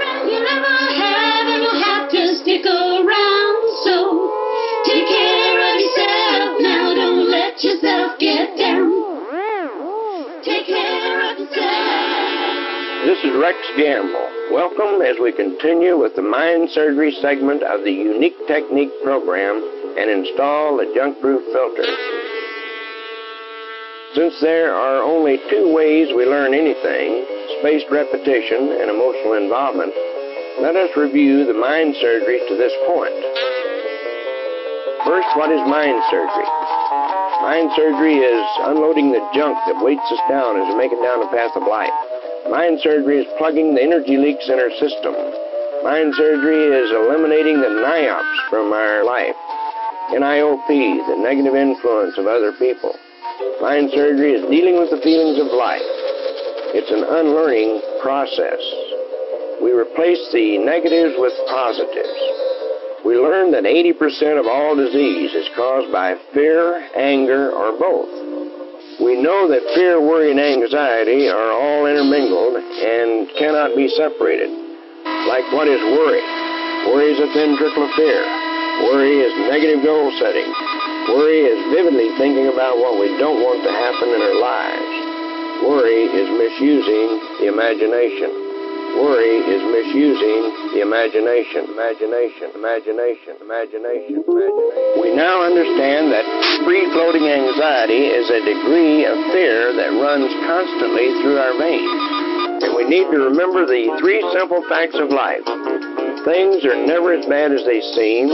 ever have, and you'll have to stick around. So take care of yourself now. Don't let yourself get down. Take care of yourself. This is Rex Gamble. Welcome as we continue with the mind surgery segment of the Unique Technique program and install the junk proof filter. Since there are only two ways we learn anything spaced repetition and emotional involvement let us review the mind surgery to this point. First, what is mind surgery? Mind surgery is unloading the junk that weights us down as we make it down the path of life. Mind surgery is plugging the energy leaks in our system. Mind surgery is eliminating the NIOPs from our life. NIOP, the negative influence of other people. Mind surgery is dealing with the feelings of life. It's an unlearning process. We replace the negatives with positives. We learn that 80% of all disease is caused by fear, anger, or both. We know that fear, worry, and anxiety are all intermingled and cannot be separated. Like what is worry? Worry is a thin trickle of fear. Worry is negative goal setting. Worry is vividly thinking about what we don't want to happen in our lives. Worry is misusing the imagination. Worry is misusing the imagination, imagination, imagination, imagination, imagination. We now understand that free floating anxiety is a degree of fear that runs constantly through our veins. And we need to remember the three simple facts of life. Things are never as bad as they seem.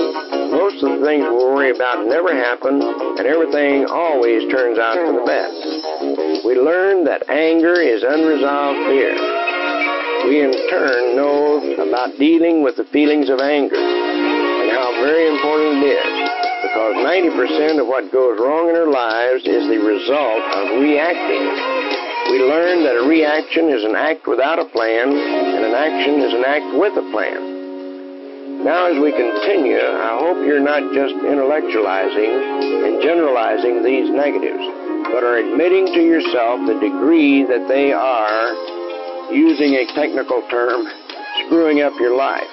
Most of the things we worry about never happen, and everything always turns out for the best. We learn that anger is unresolved fear we in turn know about dealing with the feelings of anger and how very important it is because 90% of what goes wrong in our lives is the result of reacting. We learn that a reaction is an act without a plan and an action is an act with a plan. Now, as we continue, I hope you're not just intellectualizing and generalizing these negatives, but are admitting to yourself the degree that they are using a technical term, screwing up your life.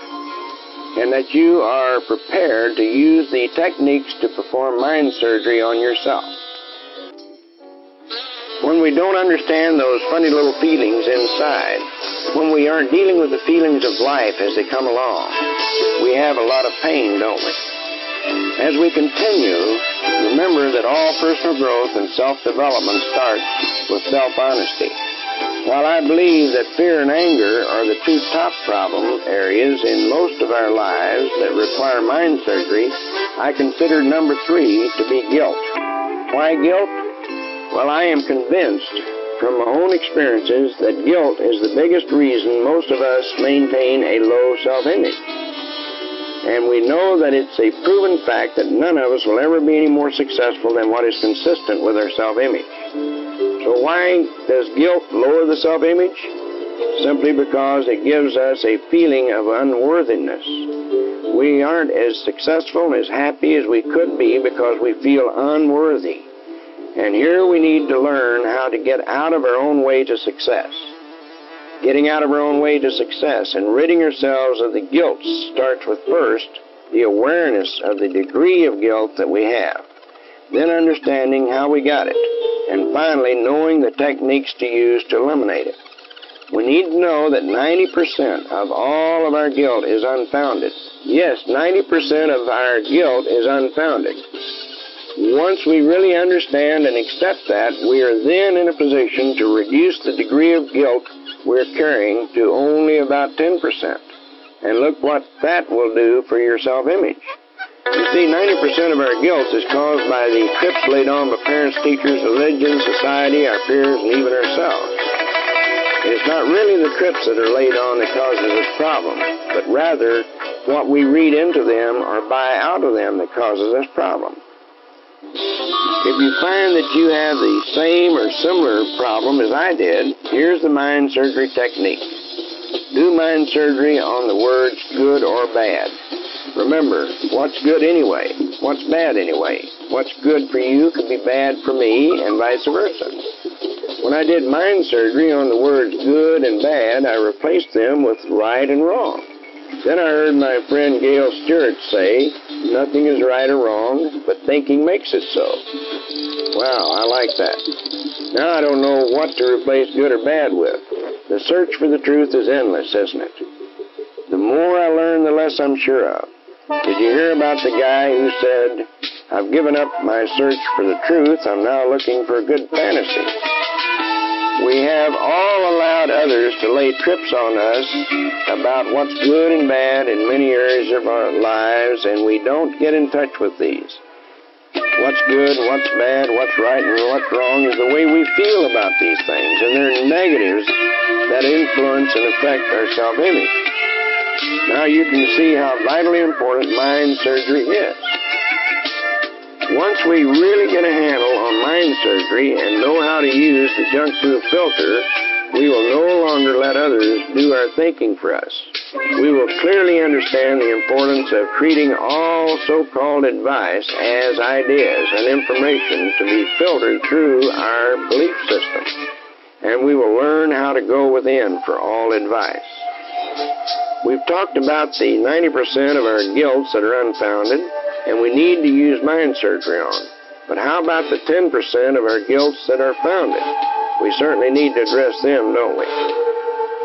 And that you are prepared to use the techniques to perform mind surgery on yourself. When we don't understand those funny little feelings inside, when we aren't dealing with the feelings of life as they come along, we have a lot of pain, don't we? As we continue, remember that all personal growth and self development starts with self honesty. While I believe that fear and anger are the two top problem areas in most of our lives that require mind surgery, I consider number three to be guilt. Why guilt? Well, I am convinced from my own experiences that guilt is the biggest reason most of us maintain a low self image. And we know that it's a proven fact that none of us will ever be any more successful than what is consistent with our self image. So why does guilt lower the self-image? Simply because it gives us a feeling of unworthiness. We aren't as successful and as happy as we could be because we feel unworthy. And here we need to learn how to get out of our own way to success. Getting out of our own way to success and ridding ourselves of the guilt starts with first the awareness of the degree of guilt that we have, then understanding how we got it and finally, knowing the techniques to use to eliminate it. We need to know that 90% of all of our guilt is unfounded. Yes, 90% of our guilt is unfounded. Once we really understand and accept that, we are then in a position to reduce the degree of guilt we're carrying to only about 10%. And look what that will do for your self image. You see, 90% of our guilt is caused by the trips laid on by parents, teachers, religion, society, our peers, and even ourselves. It's not really the trips that are laid on that causes this problem, but rather what we read into them or buy out of them that causes this problem. If you find that you have the same or similar problem as I did, here's the mind surgery technique. Do mind surgery on the words good or bad. Remember, what's good anyway? What's bad anyway? What's good for you could be bad for me, and vice versa. When I did mind surgery on the words good and bad, I replaced them with right and wrong. Then I heard my friend Gail Stewart say, nothing is right or wrong, but thinking makes it so. Wow, I like that. Now I don't know what to replace good or bad with. The search for the truth is endless, isn't it? The more I learn, the less I'm sure of. Did you hear about the guy who said, I've given up my search for the truth, I'm now looking for a good fantasy? We have all allowed others to lay trips on us about what's good and bad in many areas of our lives, and we don't get in touch with these. What's good, what's bad, what's right, and what's wrong is the way we feel about these things, and they're negatives that influence and affect our self image. Now you can see how vitally important mind surgery is. Once we really get a handle on mind surgery and know how to use the junk proof filter, we will no longer let others do our thinking for us. We will clearly understand the importance of treating all so called advice as ideas and information to be filtered through our belief system. And we will learn how to go within for all advice. We've talked about the 90% of our guilts that are unfounded and we need to use mind surgery on. But how about the 10% of our guilts that are founded? We certainly need to address them, don't we?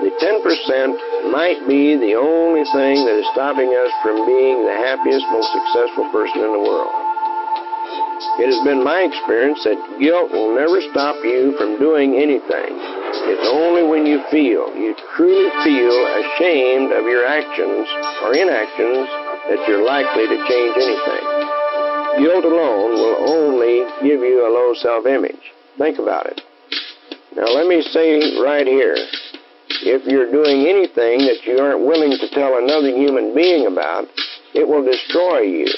The 10% might be the only thing that is stopping us from being the happiest, most successful person in the world. It has been my experience that guilt will never stop you from doing anything. It's only when you feel, you truly feel ashamed of your actions or inactions that you're likely to change anything. Guilt alone will only give you a low self image. Think about it. Now, let me say right here if you're doing anything that you aren't willing to tell another human being about, it will destroy you.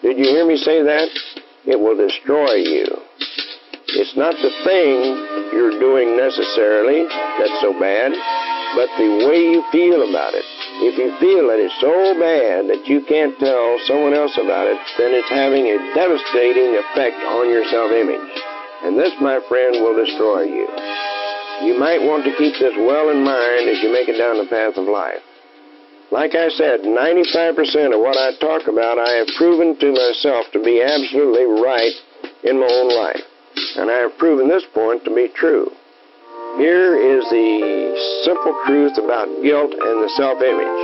Did you hear me say that? It will destroy you. It's not the thing you're doing necessarily that's so bad, but the way you feel about it. If you feel that it's so bad that you can't tell someone else about it, then it's having a devastating effect on your self image. And this, my friend, will destroy you. You might want to keep this well in mind as you make it down the path of life. Like I said, 95% of what I talk about I have proven to myself to be absolutely right in my own life. And I have proven this point to be true. Here is the simple truth about guilt and the self image.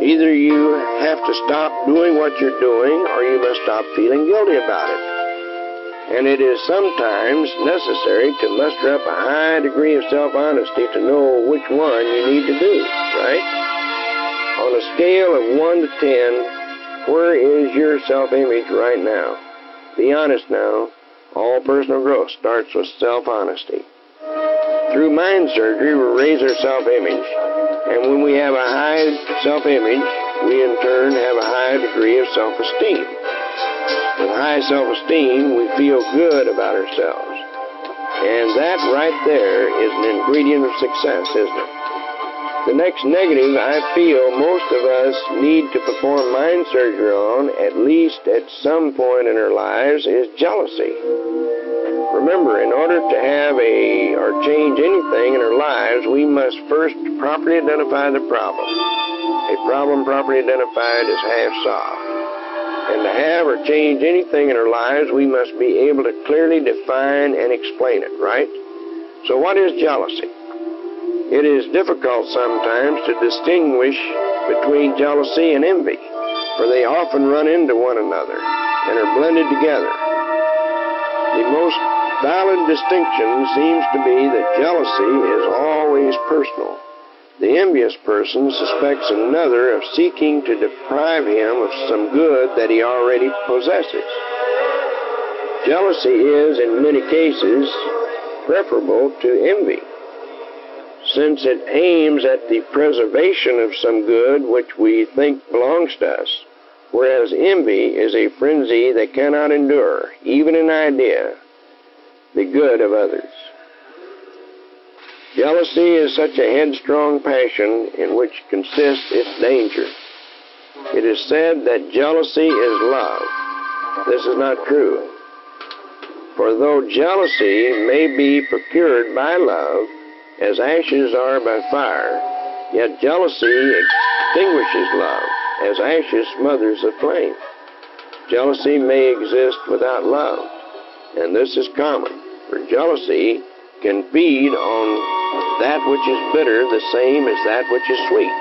Either you have to stop doing what you're doing or you must stop feeling guilty about it. And it is sometimes necessary to muster up a high degree of self honesty to know which one you need to do, right? On a scale of 1 to 10, where is your self image right now? Be honest now. All personal growth starts with self honesty. Through mind surgery, we raise our self image. And when we have a high self image, we in turn have a high degree of self esteem. With high self esteem, we feel good about ourselves. And that right there is an ingredient of success, isn't it? The next negative I feel most of us need to perform mind surgery on, at least at some point in our lives, is jealousy. Remember, in order to have a or change anything in our lives, we must first properly identify the problem. A problem properly identified is half solved. And to have or change anything in our lives, we must be able to clearly define and explain it, right? So, what is jealousy? It is difficult sometimes to distinguish between jealousy and envy, for they often run into one another and are blended together. The most valid distinction seems to be that jealousy is always personal. The envious person suspects another of seeking to deprive him of some good that he already possesses. Jealousy is, in many cases, preferable to envy, since it aims at the preservation of some good which we think belongs to us, whereas envy is a frenzy that cannot endure, even an idea, the good of others. Jealousy is such a headstrong passion in which consists its danger. It is said that jealousy is love. This is not true. For though jealousy may be procured by love, as ashes are by fire, yet jealousy extinguishes love, as ashes smothers a flame. Jealousy may exist without love, and this is common, for jealousy can feed on that which is bitter the same as that which is sweet,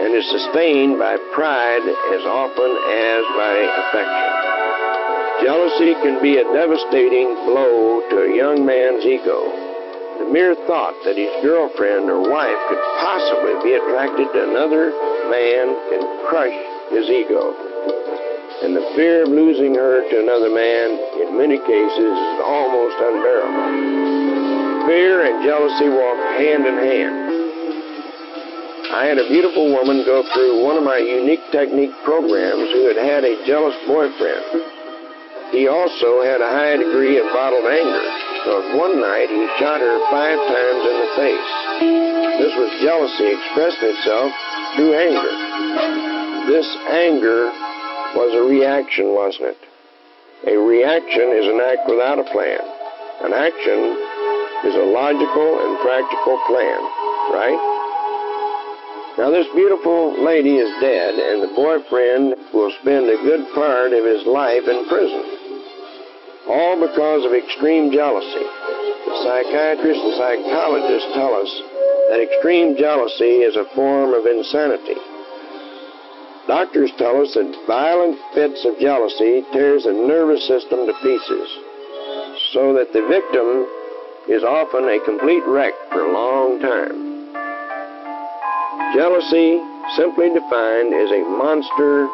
and is sustained by pride as often as by affection. Jealousy can be a devastating blow to a young man's ego. The mere thought that his girlfriend or wife could possibly be attracted to another man can crush his ego. And the fear of losing her to another man, in many cases, is almost unbearable. Fear and jealousy walk hand in hand. I had a beautiful woman go through one of my unique technique programs who had had a jealous boyfriend. He also had a high degree of bottled anger, so one night he shot her five times in the face. This was jealousy expressed itself through anger. This anger was a reaction, wasn't it? A reaction is an act without a plan. An action is a logical and practical plan, right? Now, this beautiful lady is dead, and the boyfriend will spend a good part of his life in prison all because of extreme jealousy. The psychiatrists and psychologists tell us that extreme jealousy is a form of insanity. Doctors tell us that violent fits of jealousy tears the nervous system to pieces, so that the victim is often a complete wreck for a long time. Jealousy, simply defined, is a monster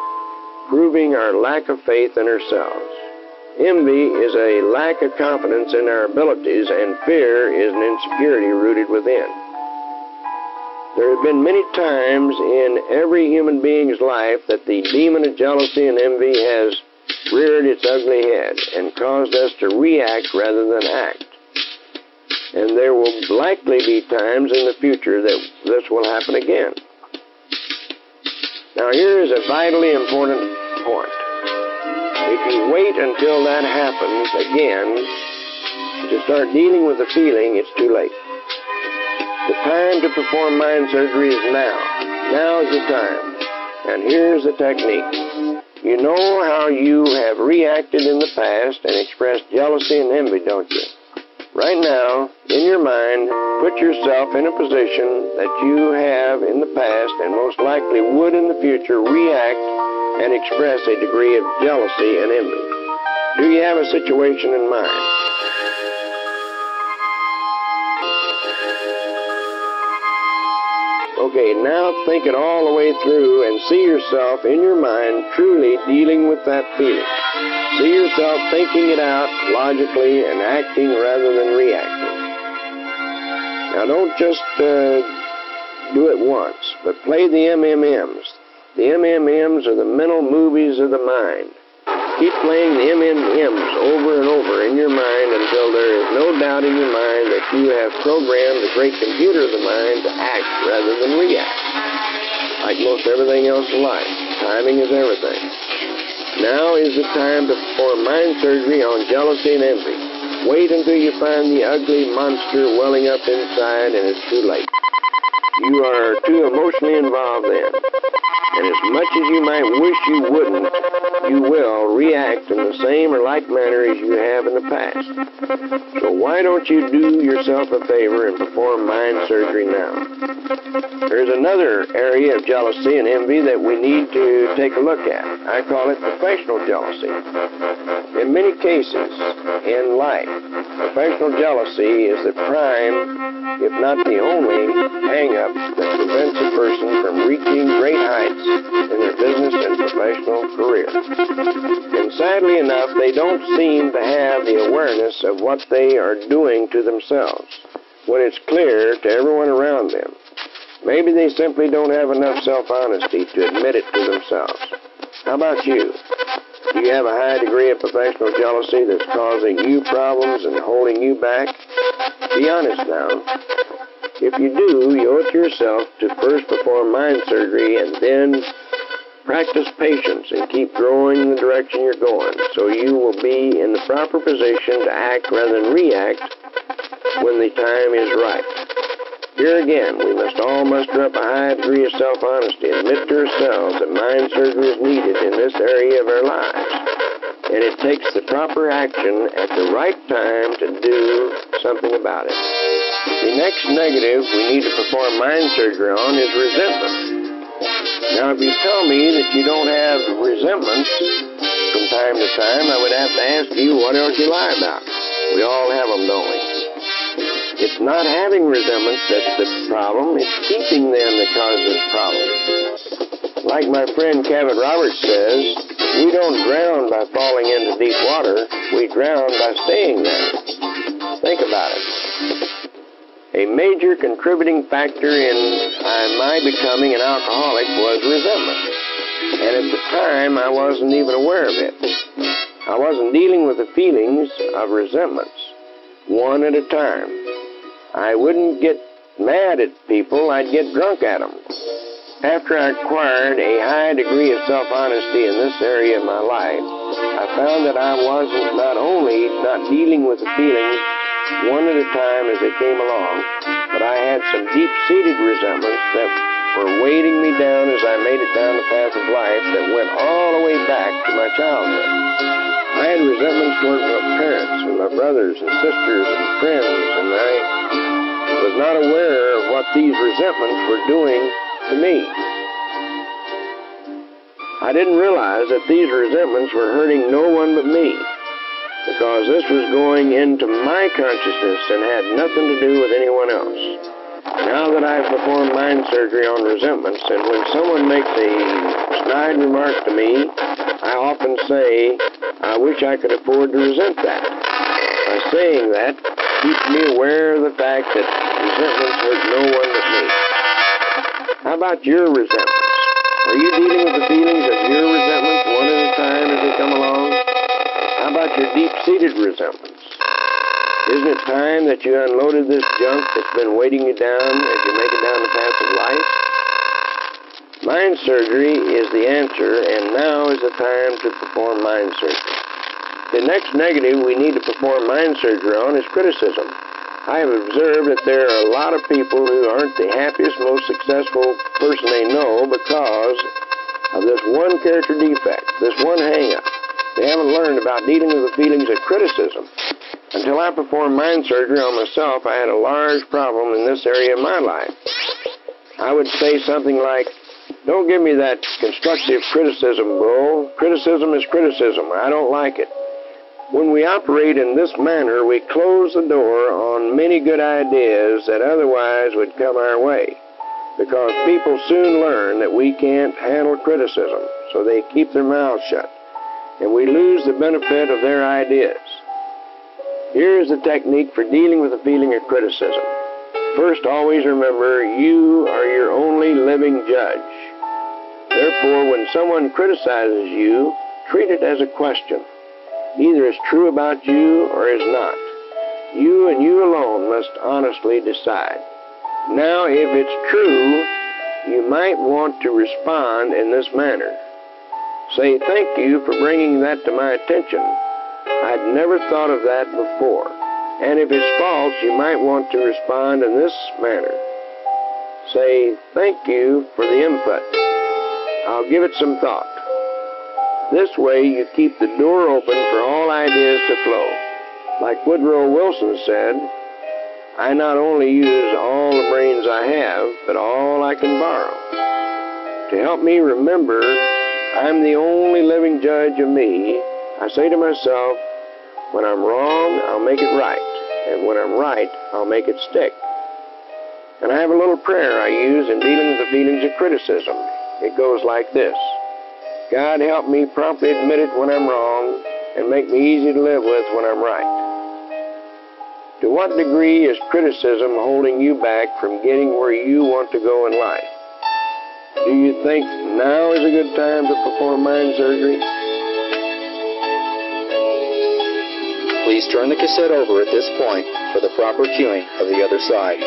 proving our lack of faith in ourselves. Envy is a lack of confidence in our abilities, and fear is an insecurity rooted within. There have been many times in every human being's life that the demon of jealousy and envy has reared its ugly head and caused us to react rather than act. And there will likely be times in the future that this will happen again. Now, here is a vitally important point. If you wait until that happens again to start dealing with the feeling, it's too late. The time to perform mind surgery is now. Now is the time. And here's the technique. You know how you have reacted in the past and expressed jealousy and envy, don't you? Right now, in your mind, put yourself in a position that you have in the past and most likely would in the future react and express a degree of jealousy and envy. Do you have a situation in mind? Okay, now think it all the way through and see yourself in your mind truly dealing with that feeling. See yourself thinking it out logically and acting rather than reacting. Now, don't just uh, do it once, but play the MMMs. The MMMs are the mental movies of the mind. Keep playing the MMMs over and over in your mind until there is no doubt in your mind that you have programmed the great computer of the mind to act rather than react. Like most everything else in life, timing is everything. Now is the time to perform mind surgery on jealousy and envy. Wait until you find the ugly monster welling up inside and it's too late. You are too emotionally involved then. And as much as you might wish you wouldn't, you will react in the same or like manner as you have in the past. So why don't you do yourself a favor and perform mind surgery now? There's another area of jealousy and envy that we need to take a look at. I call it professional jealousy. In many cases in life, professional jealousy is the prime, if not the only, hang up that prevents a person from reaching great heights in their business and professional career. And sadly enough, they don't seem to have the awareness of what they are doing to themselves when it's clear to everyone around them. Maybe they simply don't have enough self honesty to admit it to themselves. How about you? Do you have a high degree of professional jealousy that's causing you problems and holding you back? Be honest now. If you do, you owe it to yourself to first perform mind surgery and then Practice patience and keep growing in the direction you're going so you will be in the proper position to act rather than react when the time is right. Here again, we must all muster up a high degree of self honesty and admit to ourselves that mind surgery is needed in this area of our lives. And it takes the proper action at the right time to do something about it. The next negative we need to perform mind surgery on is resentment. Now, if you tell me that you don't have resentments from time to time, I would have to ask you what else you lie about. We all have them, don't we? It's not having resentments that's the problem. It's keeping them that causes problems. Like my friend Kevin Roberts says, we don't drown by falling into deep water. We drown by staying there. Think about it. A major contributing factor in uh, my becoming an alcoholic was resentment. And at the time, I wasn't even aware of it. I wasn't dealing with the feelings of resentments, one at a time. I wouldn't get mad at people, I'd get drunk at them. After I acquired a high degree of self honesty in this area of my life, I found that I wasn't not only not dealing with the feelings one at a time as they came along, but I had some deep seated resentments that were weighting me down as I made it down the path of life that went all the way back to my childhood. I had resentments toward my parents and my brothers and sisters and friends, and I was not aware of what these resentments were doing to me. I didn't realize that these resentments were hurting no one but me because this was going into my consciousness and had nothing to do with anyone else. Now that I've performed mind surgery on resentments, and when someone makes a snide remark to me, I often say, I wish I could afford to resent that. By saying that, keeps me aware of the fact that resentments hurt no one but me. How about your resentments? Are you dealing with the feelings of your resentments one at a time as they come along? How about your deep seated resentments? Isn't it time that you unloaded this junk that's been weighting you down as you make it down the path of life? Mind surgery is the answer, and now is the time to perform mind surgery. The next negative we need to perform mind surgery on is criticism. I have observed that there are a lot of people who aren't the happiest, most successful person they know because of this one character defect, this one hang up. They haven't learned about dealing with the feelings of criticism. Until I performed mind surgery on myself, I had a large problem in this area of my life. I would say something like, Don't give me that constructive criticism, bro. Criticism is criticism. I don't like it. When we operate in this manner, we close the door on many good ideas that otherwise would come our way. Because people soon learn that we can't handle criticism, so they keep their mouths shut and we lose the benefit of their ideas. Here is the technique for dealing with the feeling of criticism. First, always remember you are your only living judge. Therefore, when someone criticizes you, treat it as a question. Either it's true about you or is not. You and you alone must honestly decide. Now, if it's true, you might want to respond in this manner. Say thank you for bringing that to my attention. I'd never thought of that before. And if it's false, you might want to respond in this manner. Say thank you for the input. I'll give it some thought. This way, you keep the door open for all ideas to flow. Like Woodrow Wilson said, I not only use all the brains I have, but all I can borrow. To help me remember I'm the only living judge of me. I say to myself, when I'm wrong, I'll make it right. And when I'm right, I'll make it stick. And I have a little prayer I use in dealing with the feelings of criticism. It goes like this God help me promptly admit it when I'm wrong and make me easy to live with when I'm right. To what degree is criticism holding you back from getting where you want to go in life? Do you think now is a good time to perform mind surgery? Please turn the cassette over at this point for the proper cueing of the other side.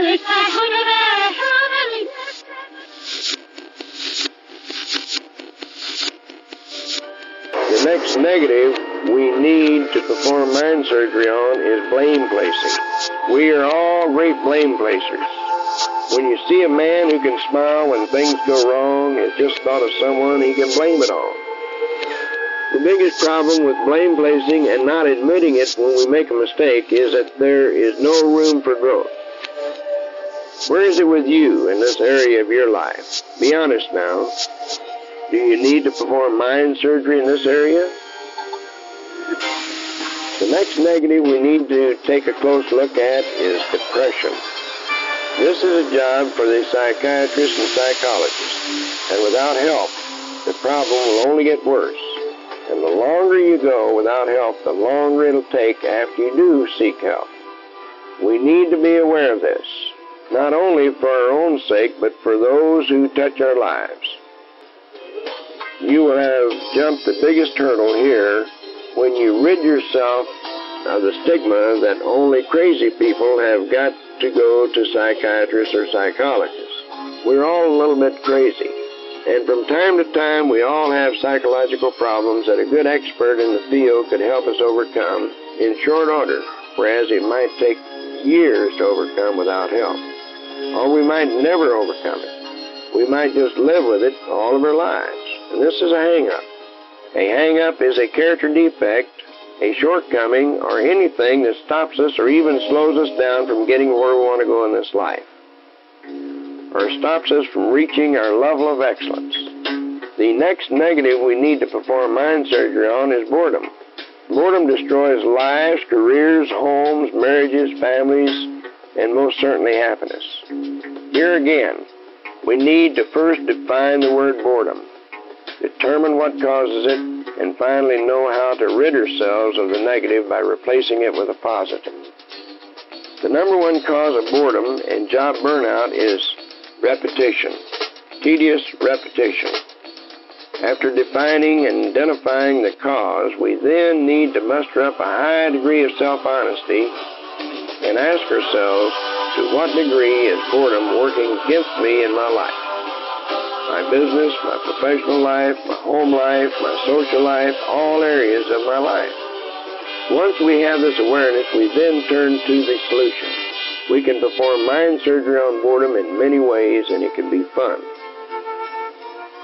The next negative we need to perform mind surgery on is blame placing. We are all great blame placers. When you see a man who can smile when things go wrong, has just thought of someone he can blame it on. The biggest problem with blame placing and not admitting it when we make a mistake is that there is no room for growth. Where is it with you in this area of your life? Be honest now. Do you need to perform mind surgery in this area? The next negative we need to take a close look at is depression. This is a job for the psychiatrist and psychologist, and without help, the problem will only get worse. And the longer you go without help, the longer it'll take after you do seek help. We need to be aware of this, not only for our own sake, but for those who touch our lives. You will have jumped the biggest hurdle here when you rid yourself of the stigma that only crazy people have got to go to psychiatrists or psychologists. We're all a little bit crazy. And from time to time, we all have psychological problems that a good expert in the field could help us overcome in short order, whereas it might take years to overcome without help. Or we might never overcome it. We might just live with it all of our lives. And this is a hang up. A hang up is a character defect, a shortcoming, or anything that stops us or even slows us down from getting where we want to go in this life, or stops us from reaching our level of excellence. The next negative we need to perform mind surgery on is boredom. Boredom destroys lives, careers, homes, marriages, families, and most certainly happiness. Here again, we need to first define the word boredom determine what causes it, and finally know how to rid ourselves of the negative by replacing it with a positive. The number one cause of boredom and job burnout is repetition, tedious repetition. After defining and identifying the cause, we then need to muster up a high degree of self honesty and ask ourselves to what degree is boredom working against me in my life? my business, my professional life, my home life, my social life, all areas of my life. Once we have this awareness, we then turn to the solution. We can perform mind surgery on boredom in many ways, and it can be fun.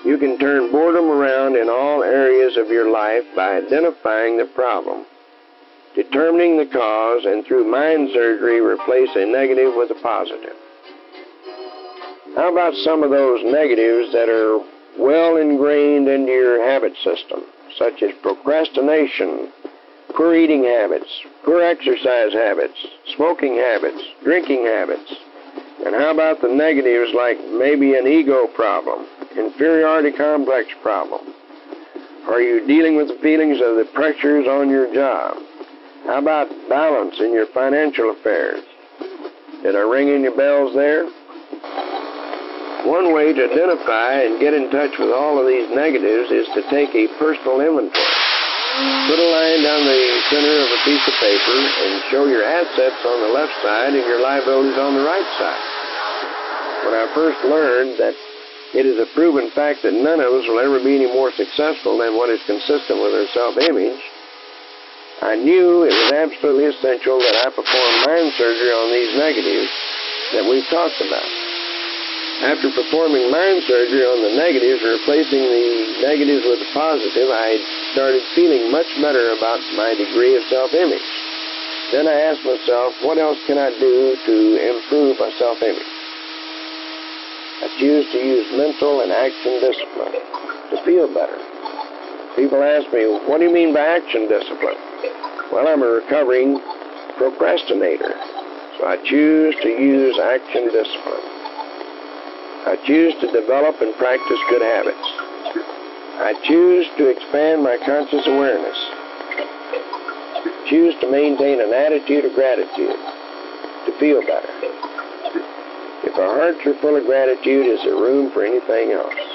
You can turn boredom around in all areas of your life by identifying the problem, determining the cause, and through mind surgery, replace a negative with a positive. How about some of those negatives that are well ingrained into your habit system, such as procrastination, poor eating habits, poor exercise habits, smoking habits, drinking habits? And how about the negatives like maybe an ego problem, inferiority complex problem? Are you dealing with the feelings of the pressures on your job? How about balance in your financial affairs? Did I ring any bells there? One way to identify and get in touch with all of these negatives is to take a personal inventory. Put a line down the center of a piece of paper and show your assets on the left side and your liabilities on the right side. When I first learned that it is a proven fact that none of us will ever be any more successful than what is consistent with our self-image, I knew it was absolutely essential that I perform mind surgery on these negatives that we've talked about. After performing mind surgery on the negatives and replacing the negatives with the positive, I started feeling much better about my degree of self image. Then I asked myself, what else can I do to improve my self image? I choose to use mental and action discipline to feel better. People ask me, what do you mean by action discipline? Well, I'm a recovering procrastinator, so I choose to use action discipline. I choose to develop and practice good habits. I choose to expand my conscious awareness. Choose to maintain an attitude of gratitude to feel better. If our hearts are full of gratitude, is there room for anything else?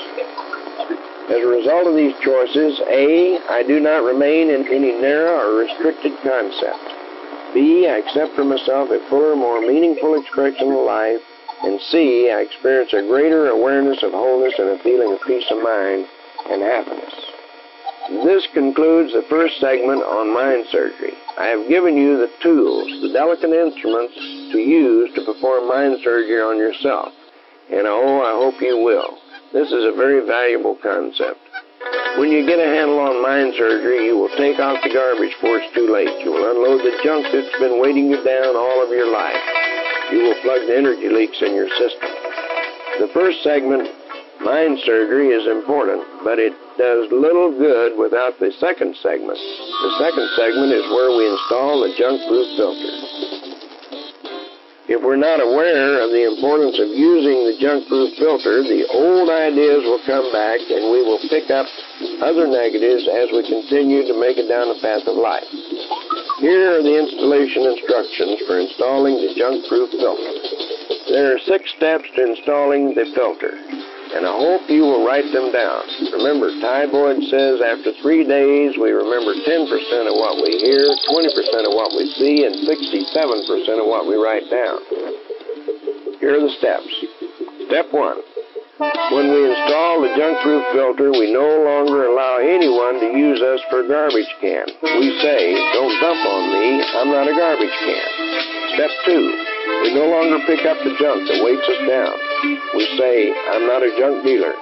As a result of these choices, A, I do not remain in any narrow or restricted concept. B, I accept for myself a fuller, more meaningful expression of life and C, I experience a greater awareness of wholeness and a feeling of peace of mind and happiness. This concludes the first segment on mind surgery. I have given you the tools, the delicate instruments to use to perform mind surgery on yourself. And oh, I hope you will. This is a very valuable concept. When you get a handle on mind surgery, you will take out the garbage before it's too late. You will unload the junk that's been weighting you down all of your life. You will plug the energy leaks in your system. The first segment, mind surgery, is important, but it does little good without the second segment. The second segment is where we install the junk proof filter. If we're not aware of the importance of using the junk proof filter, the old ideas will come back and we will pick up other negatives as we continue to make it down the path of life. Here are the installation instructions for installing the junk proof filter. There are six steps to installing the filter and I hope you will write them down. Remember, Ty Boyd says after three days we remember 10% of what we hear, 20% of what we see, and 67% of what we write down. Here are the steps. Step one. When we install the junk-proof filter, we no longer allow anyone to use us for a garbage can. We say, don't dump on me, I'm not a garbage can. Step two. We no longer pick up the junk that weights us down. We say, I'm not a junk dealer.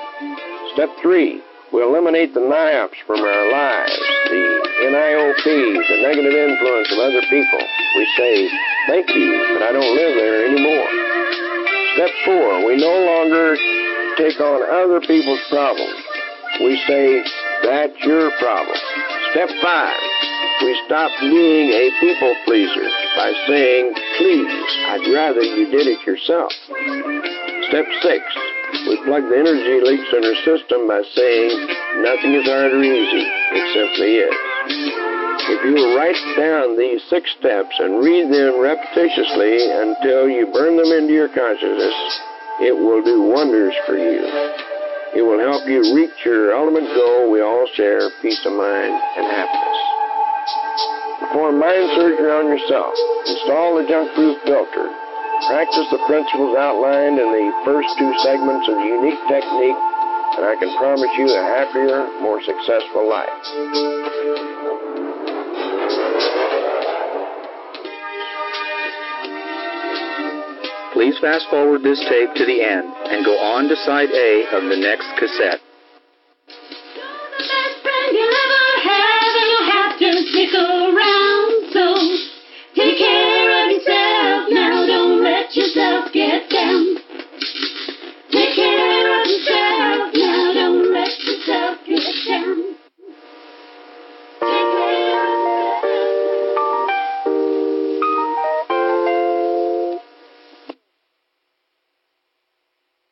Step three, we eliminate the NIOPs from our lives, the NIOPs, the negative influence of other people. We say, thank you, but I don't live there anymore. Step four, we no longer take on other people's problems. We say, that's your problem. Step five, we stop being a people pleaser by saying, please, I'd rather you did it yourself. Step six, we plug the energy leaks in our system by saying nothing is hard or easy. It simply is. If you write down these six steps and read them repetitiously until you burn them into your consciousness, it will do wonders for you. It will help you reach your ultimate goal we all share, peace of mind and happiness. Perform mind surgery on yourself. Install the junk-proof filter. Practice the principles outlined in the first two segments of the unique technique, and I can promise you a happier, more successful life. Please fast forward this tape to the end and go on to side A of the next cassette.